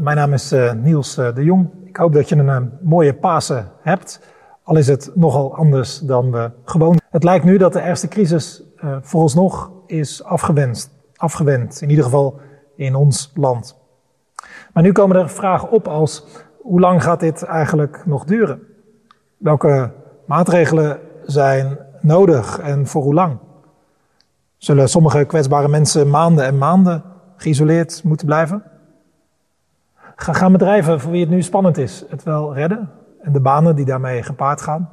mijn naam is uh, Niels uh, de Jong. Ik hoop dat je een, een mooie Pasen hebt, al is het nogal anders dan we gewoon. Het lijkt nu dat de ergste crisis uh, vooralsnog is afgewenst, afgewend, in ieder geval in ons land. Maar nu komen er vragen op als, hoe lang gaat dit eigenlijk nog duren? Welke maatregelen zijn nodig en voor hoe lang? Zullen sommige kwetsbare mensen maanden en maanden geïsoleerd moeten blijven? Gaan bedrijven voor wie het nu spannend is het wel redden? En de banen die daarmee gepaard gaan?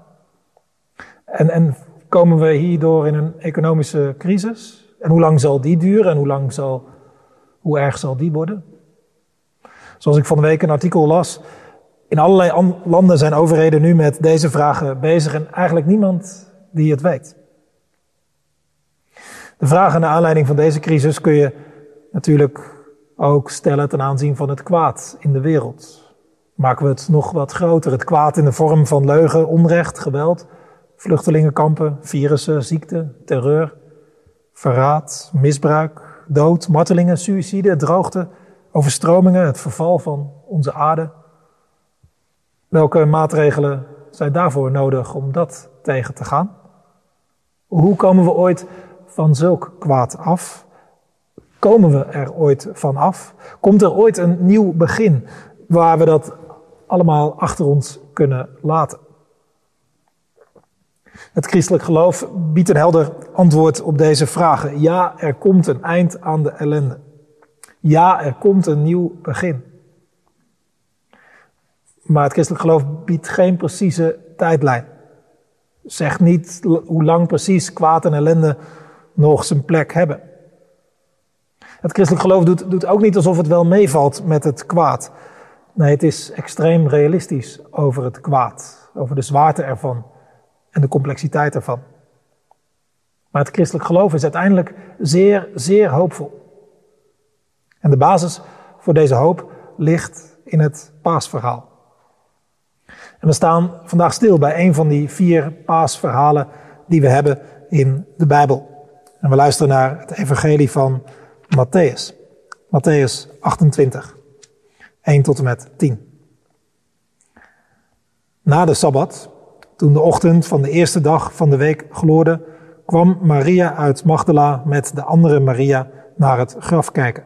En, en komen we hierdoor in een economische crisis? En hoe lang zal die duren en hoe, lang zal, hoe erg zal die worden? Zoals ik van de week een artikel las. In allerlei landen zijn overheden nu met deze vragen bezig en eigenlijk niemand die het weet. De vragen naar aanleiding van deze crisis kun je natuurlijk ook stellen ten aanzien van het kwaad in de wereld. Maken we het nog wat groter. Het kwaad in de vorm van leugen, onrecht, geweld, vluchtelingenkampen, virussen, ziekte, terreur, verraad, misbruik, dood, martelingen, suïcide, droogte, overstromingen, het verval van onze aarde. Welke maatregelen zijn daarvoor nodig om dat tegen te gaan? Hoe komen we ooit van zulk kwaad af? Komen we er ooit van af? Komt er ooit een nieuw begin waar we dat allemaal achter ons kunnen laten? Het christelijk geloof biedt een helder antwoord op deze vragen. Ja, er komt een eind aan de ellende. Ja, er komt een nieuw begin. Maar het christelijk geloof biedt geen precieze tijdlijn. Zegt niet hoe lang precies kwaad en ellende nog zijn plek hebben. Het christelijk geloof doet, doet ook niet alsof het wel meevalt met het kwaad. Nee, het is extreem realistisch over het kwaad, over de zwaarte ervan en de complexiteit ervan. Maar het christelijk geloof is uiteindelijk zeer, zeer hoopvol. En de basis voor deze hoop ligt in het paasverhaal. En we staan vandaag stil bij een van die vier paasverhalen die we hebben in de Bijbel. En we luisteren naar het evangelie van Matthäus. Matthäus 28, 1 tot en met 10. Na de Sabbat, toen de ochtend van de eerste dag van de week gloorde, kwam Maria uit Magdala met de andere Maria naar het graf kijken.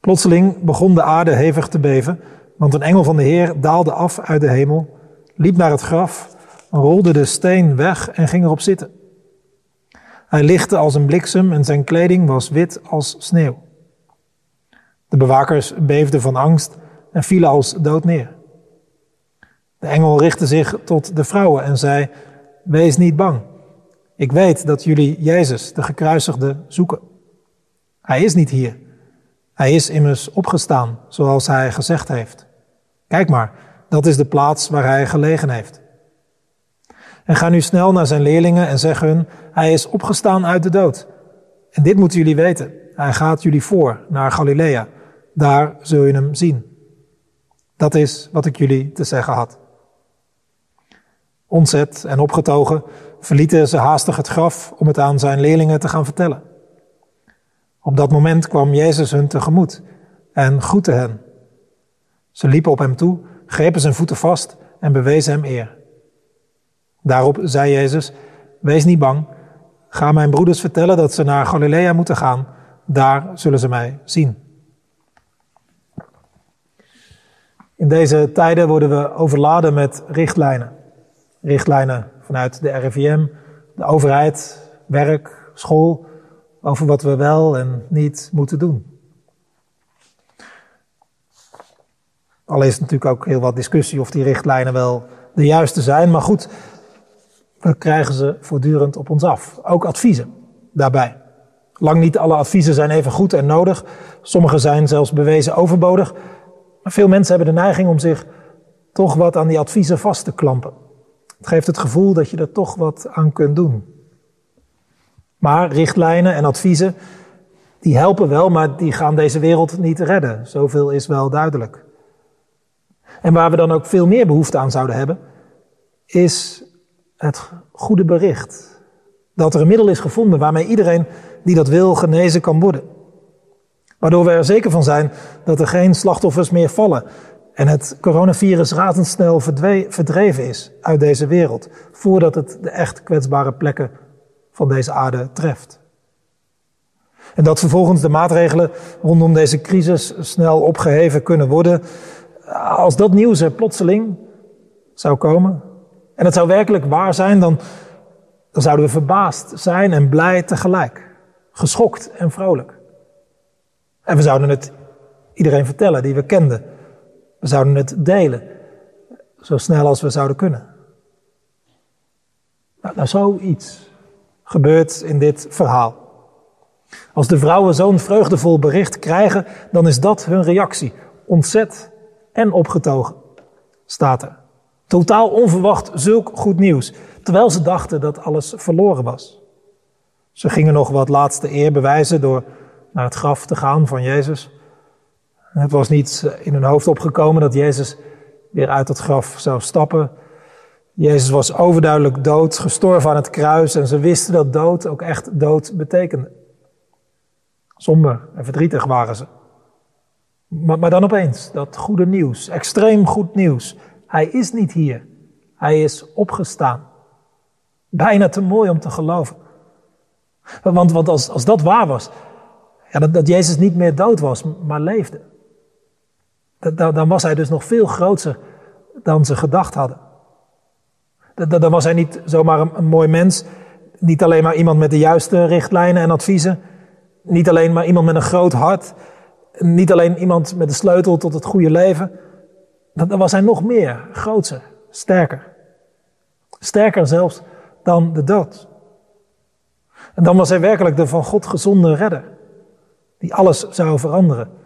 Plotseling begon de aarde hevig te beven, want een engel van de Heer daalde af uit de hemel, liep naar het graf, rolde de steen weg en ging erop zitten. Hij lichtte als een bliksem en zijn kleding was wit als sneeuw. De bewakers beefden van angst en vielen als dood neer. De engel richtte zich tot de vrouwen en zei: Wees niet bang. Ik weet dat jullie Jezus, de gekruisigde, zoeken. Hij is niet hier. Hij is immers opgestaan, zoals hij gezegd heeft. Kijk maar, dat is de plaats waar hij gelegen heeft. En ga nu snel naar zijn leerlingen en zeg hun, hij is opgestaan uit de dood. En dit moeten jullie weten, hij gaat jullie voor naar Galilea. Daar zul je hem zien. Dat is wat ik jullie te zeggen had. Ontzet en opgetogen verlieten ze haastig het graf om het aan zijn leerlingen te gaan vertellen. Op dat moment kwam Jezus hun tegemoet en groette hen. Ze liepen op hem toe, grepen zijn voeten vast en bewezen hem eer. Daarop zei Jezus, wees niet bang, ga mijn broeders vertellen dat ze naar Galilea moeten gaan, daar zullen ze mij zien. In deze tijden worden we overladen met richtlijnen. Richtlijnen vanuit de RIVM, de overheid, werk, school, over wat we wel en niet moeten doen. Al is natuurlijk ook heel wat discussie of die richtlijnen wel de juiste zijn, maar goed, we krijgen ze voortdurend op ons af. Ook adviezen daarbij. Lang niet alle adviezen zijn even goed en nodig. Sommige zijn zelfs bewezen overbodig. Maar veel mensen hebben de neiging om zich toch wat aan die adviezen vast te klampen. Het geeft het gevoel dat je er toch wat aan kunt doen. Maar richtlijnen en adviezen, die helpen wel, maar die gaan deze wereld niet redden. Zoveel is wel duidelijk. En waar we dan ook veel meer behoefte aan zouden hebben, is het goede bericht. Dat er een middel is gevonden waarmee iedereen die dat wil genezen kan worden. Waardoor we er zeker van zijn dat er geen slachtoffers meer vallen en het coronavirus razendsnel verdreven is uit deze wereld, voordat het de echt kwetsbare plekken van deze aarde treft. En dat vervolgens de maatregelen rondom deze crisis snel opgeheven kunnen worden, als dat nieuws er plotseling zou komen, en het zou werkelijk waar zijn, dan, dan zouden we verbaasd zijn en blij tegelijk, geschokt en vrolijk. En we zouden het iedereen vertellen die we kenden we zouden het delen, zo snel als we zouden kunnen. Nou, nou zoiets gebeurt in dit verhaal. Als de vrouwen zo'n vreugdevol bericht krijgen, dan is dat hun reactie. Ontzet en opgetogen, staat er. Totaal onverwacht zulk goed nieuws, terwijl ze dachten dat alles verloren was. Ze gingen nog wat laatste eer bewijzen door naar het graf te gaan van Jezus. Het was niet in hun hoofd opgekomen dat Jezus weer uit het graf zou stappen. Jezus was overduidelijk dood, gestorven aan het kruis en ze wisten dat dood ook echt dood betekende. Somber en verdrietig waren ze. Maar, maar dan opeens, dat goede nieuws, extreem goed nieuws. Hij is niet hier. Hij is opgestaan. Bijna te mooi om te geloven. Want, als, als dat waar was, ja, dat, Jezus niet meer dood was, maar leefde dan was hij dus nog veel groter dan ze gedacht hadden. Dan was hij niet zomaar een, mooi mens, niet alleen maar iemand met de juiste richtlijnen en adviezen, niet alleen maar iemand met een groot hart, niet alleen iemand met de sleutel tot het goede leven. Dan was hij nog meer, groter, sterker. Sterker zelfs dan de dood. En dan was hij werkelijk de van God gezonde redder, die alles zou veranderen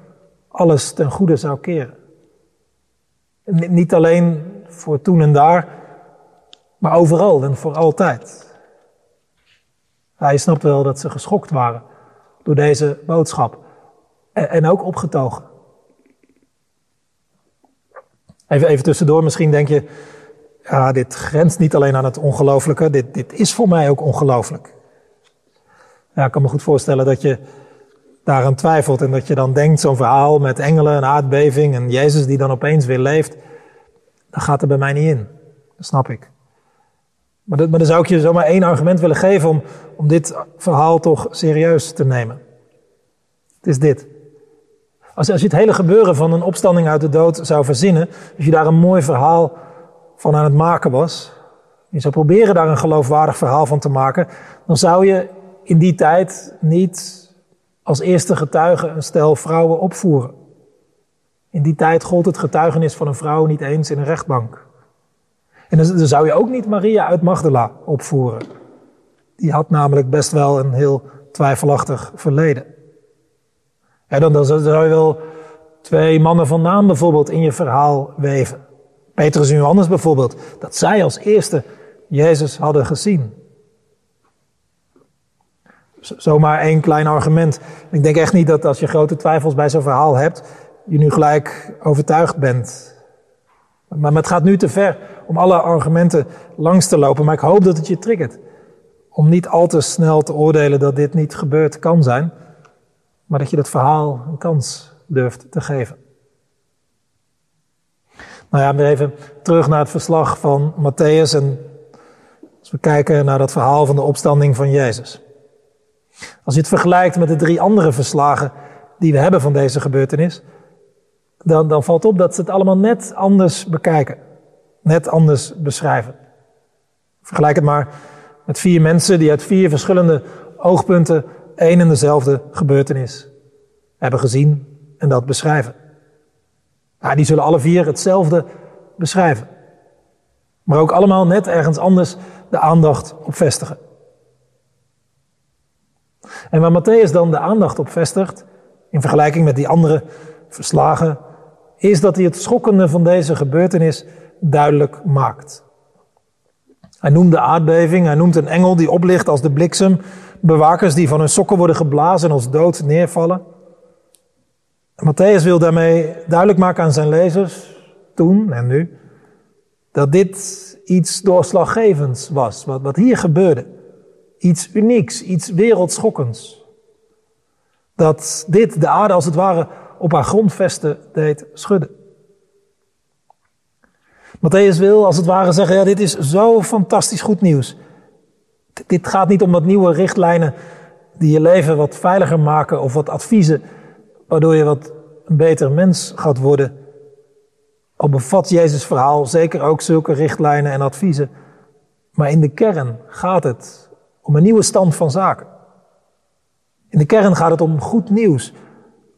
alles ten goede zou keren. Niet alleen voor toen en daar, maar overal en voor altijd. Hij snapt wel dat ze geschokt waren door deze boodschap en ook opgetogen. Even, even tussendoor, misschien denk je, ja, dit grenst niet alleen aan het ongelooflijke, dit, dit is voor mij ook ongelooflijk. Ja, ik kan me goed voorstellen dat je daaraan twijfelt en dat je dan denkt, zo'n verhaal met engelen en aardbeving en Jezus die dan opeens weer leeft, dat gaat er bij mij niet in. Dat snap ik. Maar, dat, maar dan zou ik je zomaar één argument willen geven om, om dit verhaal toch serieus te nemen. Het is dit. Als, je het hele gebeuren van een opstanding uit de dood zou verzinnen, als je daar een mooi verhaal van aan het maken was, je zou proberen daar een geloofwaardig verhaal van te maken, dan zou je in die tijd niet als eerste getuige een stel vrouwen opvoeren. In die tijd gold het getuigenis van een vrouw niet eens in een rechtbank. En dan zou je ook niet Maria uit Magdala opvoeren. Die had namelijk best wel een heel twijfelachtig verleden. Dan, dan zou je wel twee mannen van naam bijvoorbeeld in je verhaal weven. Petrus en Johannes bijvoorbeeld, dat zij als eerste Jezus hadden gezien. Zomaar één klein argument. Ik denk echt niet dat als je grote twijfels bij zo'n verhaal hebt, je nu gelijk overtuigd bent. Maar het gaat nu te ver om alle argumenten langs te lopen. Maar ik hoop dat het je triggert. Om niet al te snel te oordelen dat dit niet gebeurd kan zijn. Maar dat je dat verhaal een kans durft te geven. Nou ja, weer even terug naar het verslag van Matthäus. En als we kijken naar dat verhaal van de opstanding van Jezus. Als je het vergelijkt met de drie andere verslagen die we hebben van deze gebeurtenis, dan, dan valt op dat ze het allemaal net anders bekijken. Net anders beschrijven. Vergelijk het maar met vier mensen die uit vier verschillende oogpunten één en dezelfde gebeurtenis hebben gezien en dat beschrijven. Ja, die zullen alle vier hetzelfde beschrijven. Maar ook allemaal net ergens anders de aandacht op vestigen. En waar Matthäus dan de aandacht op vestigt, in vergelijking met die andere verslagen, is dat hij het schokkende van deze gebeurtenis duidelijk maakt. Hij noemt de aardbeving, hij noemt een engel die oplicht als de bliksem, bewakers die van hun sokken worden geblazen en als dood neervallen. Matthäus wil daarmee duidelijk maken aan zijn lezers, toen en nu, dat dit iets doorslaggevends was, wat, wat hier gebeurde. Iets unieks, iets wereldschokkends. Dat dit de aarde als het ware op haar grondvesten deed schudden. Matthäus wil als het ware zeggen, ja, dit is zo fantastisch goed nieuws. Dit gaat niet om wat nieuwe richtlijnen die je leven wat veiliger maken of wat adviezen waardoor je wat een beter mens gaat worden. Al bevat Jezus verhaal zeker ook zulke richtlijnen en adviezen. Maar in de kern gaat het om een nieuwe stand van zaken. In de kern gaat het om goed nieuws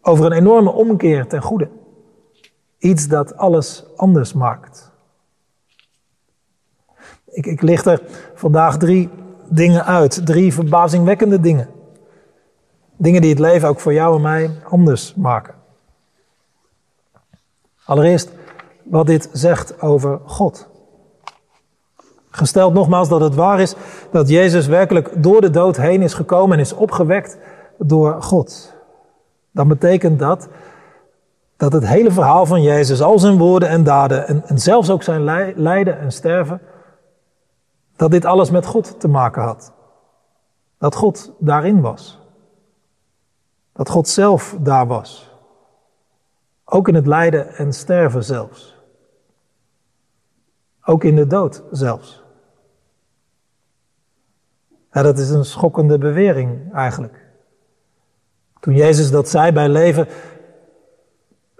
over een enorme omkeer ten goede. Iets dat alles anders maakt. Ik, ik licht er vandaag drie dingen uit, drie verbazingwekkende dingen. Dingen die het leven ook voor jou en mij anders maken. Allereerst wat dit zegt over God. Gesteld nogmaals dat het waar is dat Jezus werkelijk door de dood heen is gekomen en is opgewekt door God. Dan betekent dat dat het hele verhaal van Jezus, al zijn woorden en daden en, en zelfs ook zijn lijden en sterven, dat dit alles met God te maken had. Dat God daarin was. Dat God zelf daar was. Ook in het lijden en sterven zelfs. Ook in de dood zelfs. Ja, dat is een schokkende bewering eigenlijk. Toen Jezus dat zei bij leven,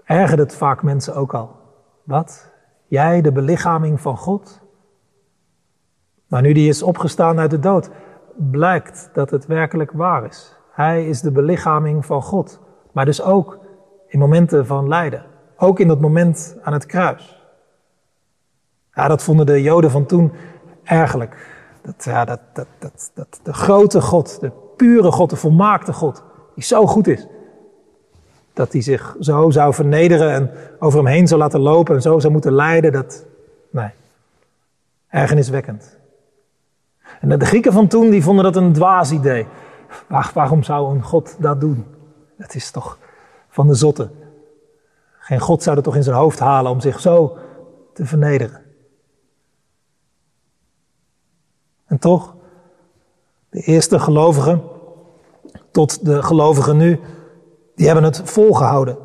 ergerde het vaak mensen ook al. Wat? Jij, de belichaming van God? Maar nu die is opgestaan uit de dood, blijkt dat het werkelijk waar is. Hij is de belichaming van God. Maar dus ook in momenten van lijden. Ook in dat moment aan het kruis. Ja, dat vonden de Joden van toen ergelijk. Dat, ja, dat, dat, dat, dat de grote God, de pure God, de volmaakte God, die zo goed is. Dat hij zich zo zou vernederen en over hem heen zou laten lopen en zo zou moeten lijden. Dat, nee, ergerniswekkend. En de Grieken van toen die vonden dat een dwaas idee. waarom zou een God dat doen? Dat is toch van de zotte. Geen God zou het toch in zijn hoofd halen om zich zo te vernederen. En toch, de eerste gelovigen, tot de gelovigen nu, die hebben het volgehouden.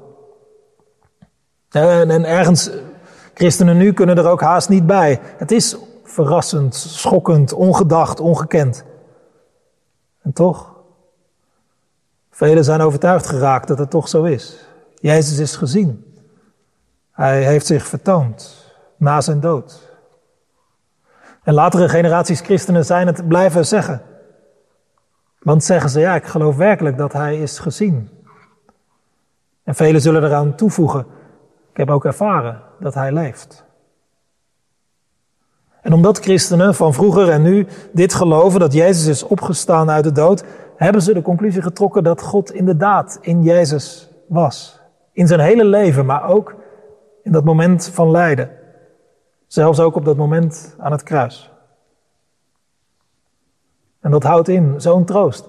En, en ergens, christenen nu kunnen er ook haast niet bij. Het is verrassend, schokkend, ongedacht, ongekend. En toch, velen zijn overtuigd geraakt dat het toch zo is. Jezus is gezien. Hij heeft zich vertoond na zijn dood. En latere generaties christenen zijn het blijven zeggen. Want zeggen ze, ja, ik geloof werkelijk dat hij is gezien. En velen zullen eraan toevoegen, ik heb ook ervaren dat hij leeft. En omdat christenen van vroeger en nu dit geloven, dat Jezus is opgestaan uit de dood, hebben ze de conclusie getrokken dat God inderdaad in Jezus was. In zijn hele leven, maar ook in dat moment van lijden. Zelfs ook op dat moment aan het kruis. En dat houdt in zo'n troost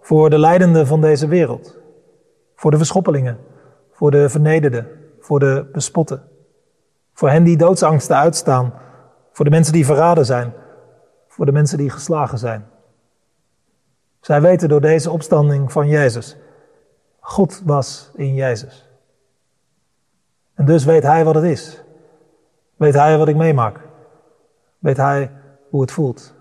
voor de leidenden van deze wereld. Voor de verschoppelingen, voor de vernederden, voor de bespotten. Voor hen die doodsangsten uitstaan voor de mensen die verraden zijn. Voor de mensen die geslagen zijn. Zij weten door deze opstanding van Jezus. God was in Jezus. En dus weet hij wat het is. Weet hij wat ik meemaak. Weet hij hoe het voelt.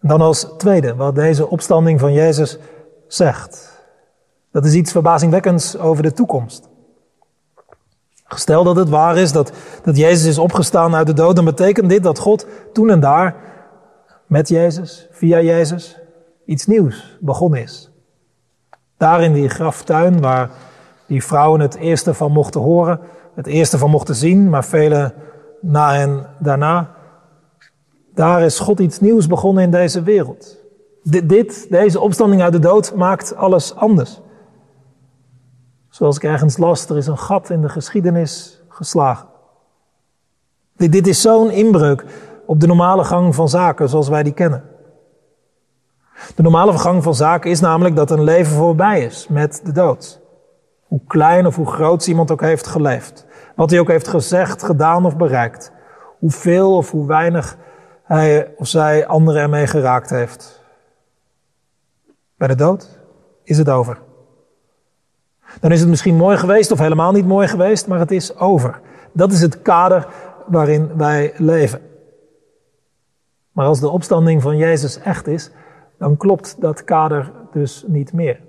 Dan als tweede, wat deze opstanding van Jezus zegt. Dat is iets verbazingwekkends over de toekomst. Stel dat het waar is dat, dat Jezus is opgestaan uit de dood, dan betekent dit dat God toen en daar met Jezus, via Jezus, iets nieuws begonnen is. Daar in die graftuin waar die vrouwen het eerste van mochten horen, het eerste van mochten zien, maar vele na en daarna. Daar is God iets nieuws begonnen in deze wereld. Dit, dit, deze opstanding uit de dood maakt alles anders. Zoals ik ergens las, er is een gat in de geschiedenis geslagen. Dit, dit is zo'n inbreuk op de normale gang van zaken zoals wij die kennen. De normale gang van zaken is namelijk dat een leven voorbij is met de dood. Hoe klein of hoe groot iemand ook heeft geleefd. Wat hij ook heeft gezegd, gedaan of bereikt. Hoeveel of hoe weinig hij of zij anderen ermee geraakt heeft. Bij de dood is het over. Dan is het misschien mooi geweest of helemaal niet mooi geweest, maar het is over. Dat is het kader waarin wij leven. Maar als de opstanding van Jezus echt is, dan klopt dat kader dus niet meer.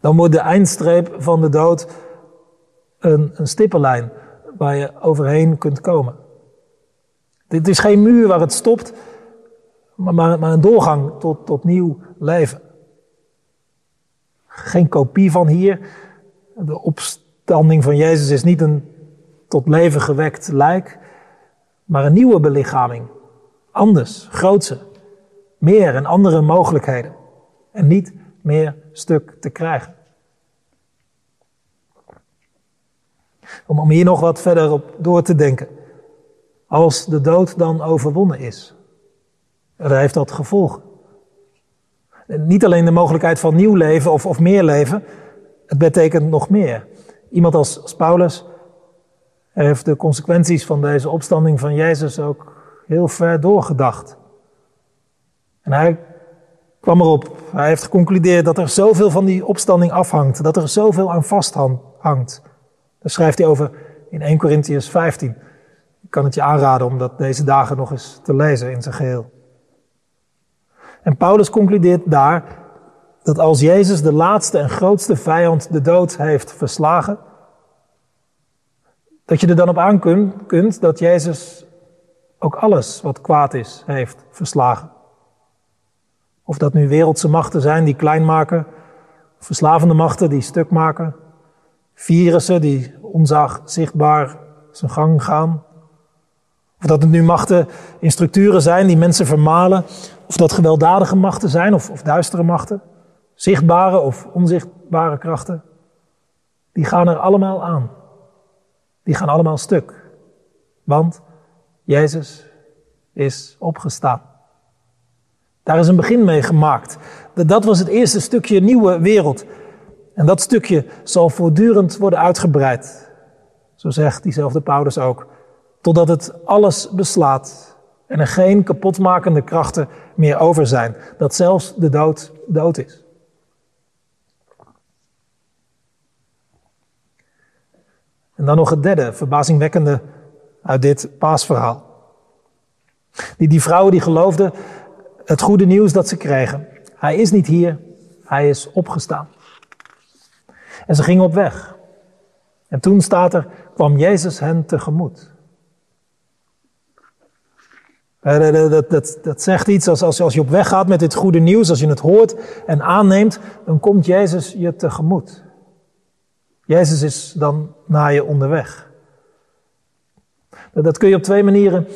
Dan wordt de eindstreep van de dood een, een stippenlijn waar je overheen kunt komen. Dit is geen muur waar het stopt, maar, maar een doorgang tot, tot nieuw leven. Geen kopie van hier. De opstanding van Jezus is niet een tot leven gewekt lijk, maar een nieuwe belichaming. Anders, grootse, meer en andere mogelijkheden. En niet meer stuk te krijgen. Om, om hier nog wat verder op door te denken. Als de dood dan overwonnen is, dan heeft dat gevolgen. Niet alleen de mogelijkheid van nieuw leven of, of meer leven, het betekent nog meer. Iemand als, Paulus heeft de consequenties van deze opstanding van Jezus ook heel ver doorgedacht. En hij kwam erop, hij heeft geconcludeerd dat er zoveel van die opstanding afhangt, dat er zoveel aan vasthangt. Daar schrijft hij over in 1 Corinthians 15. Ik kan het je aanraden om dat deze dagen nog eens te lezen in zijn geheel. En Paulus concludeert daar dat als Jezus de laatste en grootste vijand, de dood, heeft verslagen, dat je er dan op aan kunt dat Jezus ook alles wat kwaad is, heeft verslagen. Of dat nu wereldse machten zijn die klein maken, verslavende machten die stuk maken, virussen die onzag zichtbaar zijn gang gaan. Of dat het nu machten in structuren zijn die mensen vermalen, of dat gewelddadige machten zijn of, of duistere machten, zichtbare of onzichtbare krachten, die gaan er allemaal aan. Die gaan allemaal stuk. Want Jezus is opgestaan. Daar is een begin mee gemaakt. Dat was het eerste stukje nieuwe wereld. En dat stukje zal voortdurend worden uitgebreid. Zo zegt diezelfde Paulus ook. Totdat het alles beslaat en er geen kapotmakende krachten meer over zijn. Dat zelfs de dood dood is. En dan nog het derde, verbazingwekkende uit dit paasverhaal. Die, die vrouwen die geloofden het goede nieuws dat ze kregen. Hij is niet hier, hij is opgestaan. En ze gingen op weg. En toen staat er, kwam Jezus hen tegemoet. Eh, dat, dat, dat, zegt iets als, als, als je op weg gaat met dit goede nieuws, als je het hoort en aanneemt, dan komt Jezus je tegemoet. Jezus is dan naar je onderweg. Dat kun je op twee manieren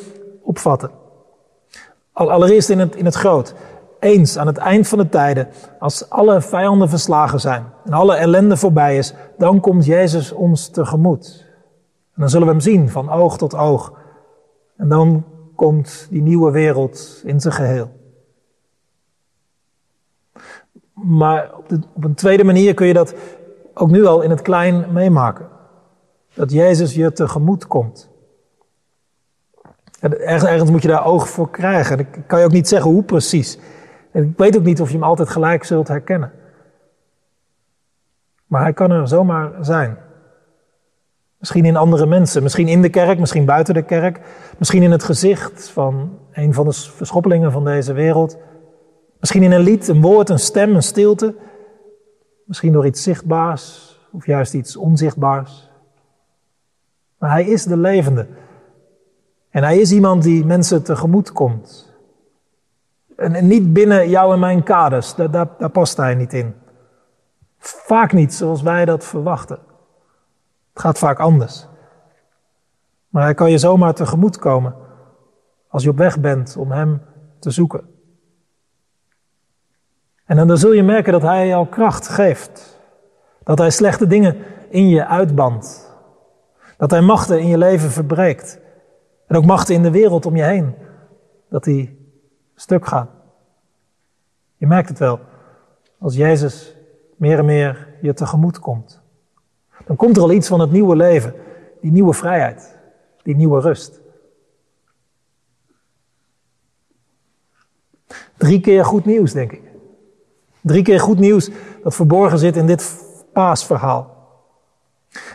opvatten. Allereerst in het, in het groot. Eens aan het eind van de tijden, als alle vijanden verslagen zijn en alle ellende voorbij is, dan komt Jezus ons tegemoet. En dan zullen we hem zien van oog tot oog. En dan komt die nieuwe wereld in zijn geheel. Maar op, een tweede manier kun je dat ook nu al in het klein meemaken. Dat Jezus je tegemoet komt. Ergens, ergens moet je daar oog voor krijgen. Ik kan je ook niet zeggen hoe precies. En ik weet ook niet of je hem altijd gelijk zult herkennen. Maar hij kan er zomaar zijn. Misschien in andere mensen, misschien in de kerk, misschien buiten de kerk, misschien in het gezicht van een van de verschoppelingen van deze wereld. Misschien in een lied, een woord, een stem, een stilte. Misschien door iets zichtbaars of juist iets onzichtbaars. Maar hij is de levende. En hij is iemand die mensen tegemoet komt. En niet binnen jou en mijn kaders, daar, past hij niet in. Vaak niet zoals wij dat verwachten. Het gaat vaak anders. Maar hij kan je zomaar tegemoet komen als je op weg bent om hem te zoeken. En dan zul je merken dat hij jou kracht geeft. Dat hij slechte dingen in je uitbandt. Dat hij machten in je leven verbreekt. En ook machten in de wereld om je heen. Dat die stuk gaan. Je merkt het wel. Als Jezus meer en meer je tegemoet komt. Dan komt er al iets van het nieuwe leven. Die nieuwe vrijheid. Die nieuwe rust. Drie keer goed nieuws, denk ik. Drie keer goed nieuws dat verborgen zit in dit paasverhaal.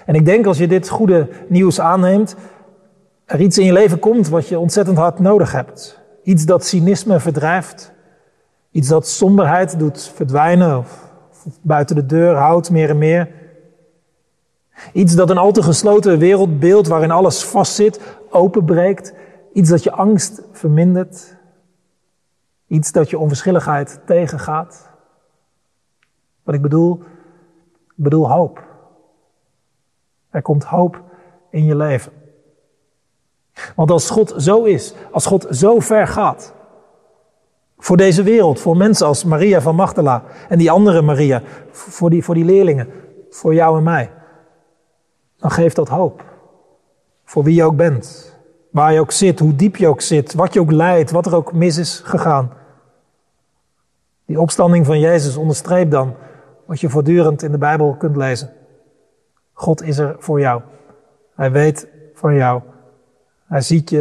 En ik denk als je dit goede nieuws aanneemt, er iets in je leven komt wat je ontzettend hard nodig hebt. Iets dat cynisme verdrijft. Iets dat somberheid doet verdwijnen of, buiten de deur houdt meer en meer. Iets dat een al te gesloten wereldbeeld waarin alles vastzit, openbreekt. Iets dat je angst vermindert. Iets dat je onverschilligheid tegengaat. Wat ik bedoel, ik bedoel hoop. Er komt hoop in je leven. Want als God zo is, als God zo ver gaat, voor deze wereld, voor mensen als Maria van Magdala en die andere Maria, voor die, voor die leerlingen, voor jou en mij, dan geeft dat hoop. Voor wie je ook bent, waar je ook zit, hoe diep je ook zit, wat je ook leidt, wat er ook mis is gegaan. Die opstanding van Jezus onderstreept dan wat je voortdurend in de Bijbel kunt lezen. God is er voor jou. Hij weet van jou. Hij ziet je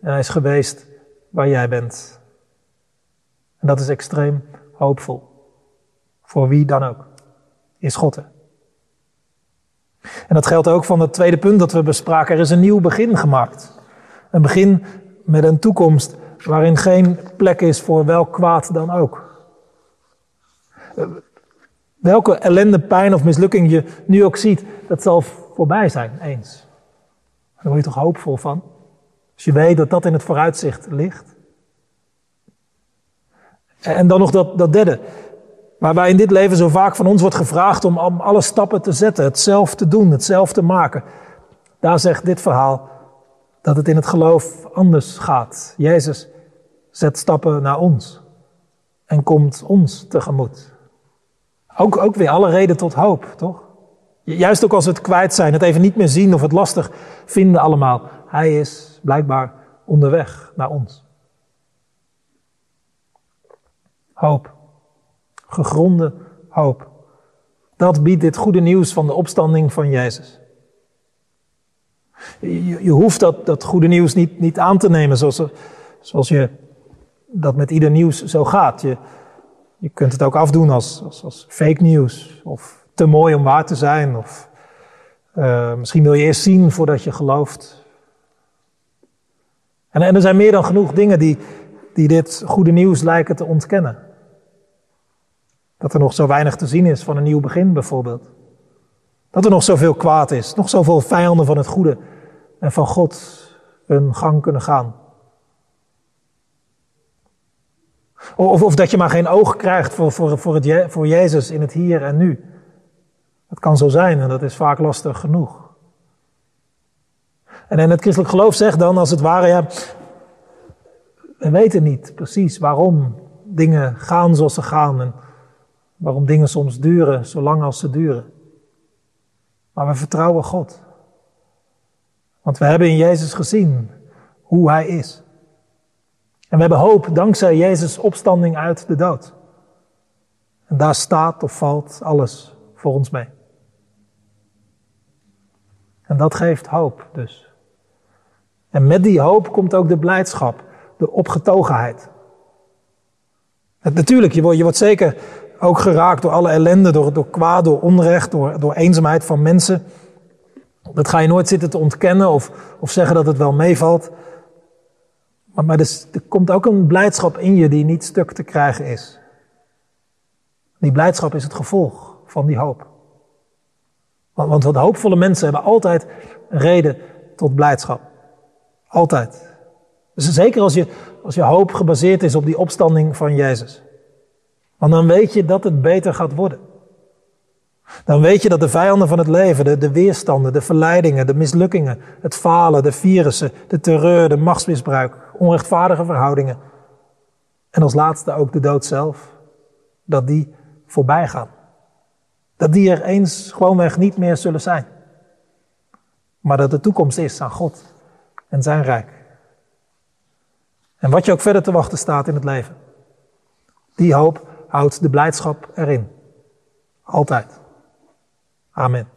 en hij is geweest waar jij bent. En dat is extreem hoopvol. Voor wie dan ook. Is God er. En dat geldt ook van het tweede punt dat we bespraken. Er is een nieuw begin gemaakt. Een begin met een toekomst waarin geen plek is voor welk kwaad dan ook. Welke ellende, pijn of mislukking je nu ook ziet, dat zal voorbij zijn, eens. Daar word je toch hoopvol van? Als je weet dat dat in het vooruitzicht ligt. En dan nog dat, dat derde. Waarbij in dit leven zo vaak van ons wordt gevraagd om alle stappen te zetten, het zelf te doen, het zelf te maken. Daar zegt dit verhaal dat het in het geloof anders gaat. Jezus zet stappen naar ons en komt ons tegemoet. Ook, ook weer alle reden tot hoop, toch? Juist ook als we het kwijt zijn, het even niet meer zien of het lastig vinden allemaal. Hij is blijkbaar onderweg naar ons. Hoop. Gegronde hoop. Dat biedt dit goede nieuws van de opstanding van Jezus. Je, je hoeft dat, dat goede nieuws niet, niet aan te nemen zoals, zoals je dat met ieder nieuws zo gaat. Je, je kunt het ook afdoen als, als, als fake nieuws of te mooi om waar te zijn. Of uh, misschien wil je eerst zien voordat je gelooft. En, en er zijn meer dan genoeg dingen die, die dit goede nieuws lijken te ontkennen. Dat er nog zo weinig te zien is van een nieuw begin bijvoorbeeld. Dat er nog zoveel kwaad is, nog zoveel vijanden van het goede en van God hun gang kunnen gaan. Of, of dat je maar geen oog krijgt voor, voor, voor, het, voor Jezus in het hier en nu. Dat kan zo zijn en dat is vaak lastig genoeg. En in het christelijk geloof zegt dan als het ware, ja, we weten niet precies waarom dingen gaan zoals ze gaan en waarom dingen soms duren zolang als ze duren. Maar we vertrouwen God. Want we hebben in Jezus gezien hoe Hij is. En we hebben hoop dankzij Jezus' opstanding uit de dood. En daar staat of valt alles voor ons mee. En dat geeft hoop dus. En met die hoop komt ook de blijdschap, de opgetogenheid. En natuurlijk, je wordt, je wordt zeker ook geraakt door alle ellende, door, door kwaad, door onrecht, door, door eenzaamheid van mensen. Dat ga je nooit zitten te ontkennen of, of zeggen dat het wel meevalt. Maar, maar dus, er komt ook een blijdschap in je die niet stuk te krijgen is. Die blijdschap is het gevolg van die hoop. Want, want wat hoopvolle mensen hebben altijd reden tot blijdschap. Altijd. Dus zeker als je, als je hoop gebaseerd is op die opstanding van Jezus. Want dan weet je dat het beter gaat worden. Dan weet je dat de vijanden van het leven, de, de weerstanden, de verleidingen, de mislukkingen, het falen, de virussen, de terreur, de machtsmisbruik, onrechtvaardige verhoudingen en als laatste ook de dood zelf, dat die voorbij gaan. Dat die er eens gewoonweg niet meer zullen zijn. Maar dat de toekomst is aan God en zijn rijk. En wat je ook verder te wachten staat in het leven. Die hoop houdt de blijdschap erin. Altijd. Amen.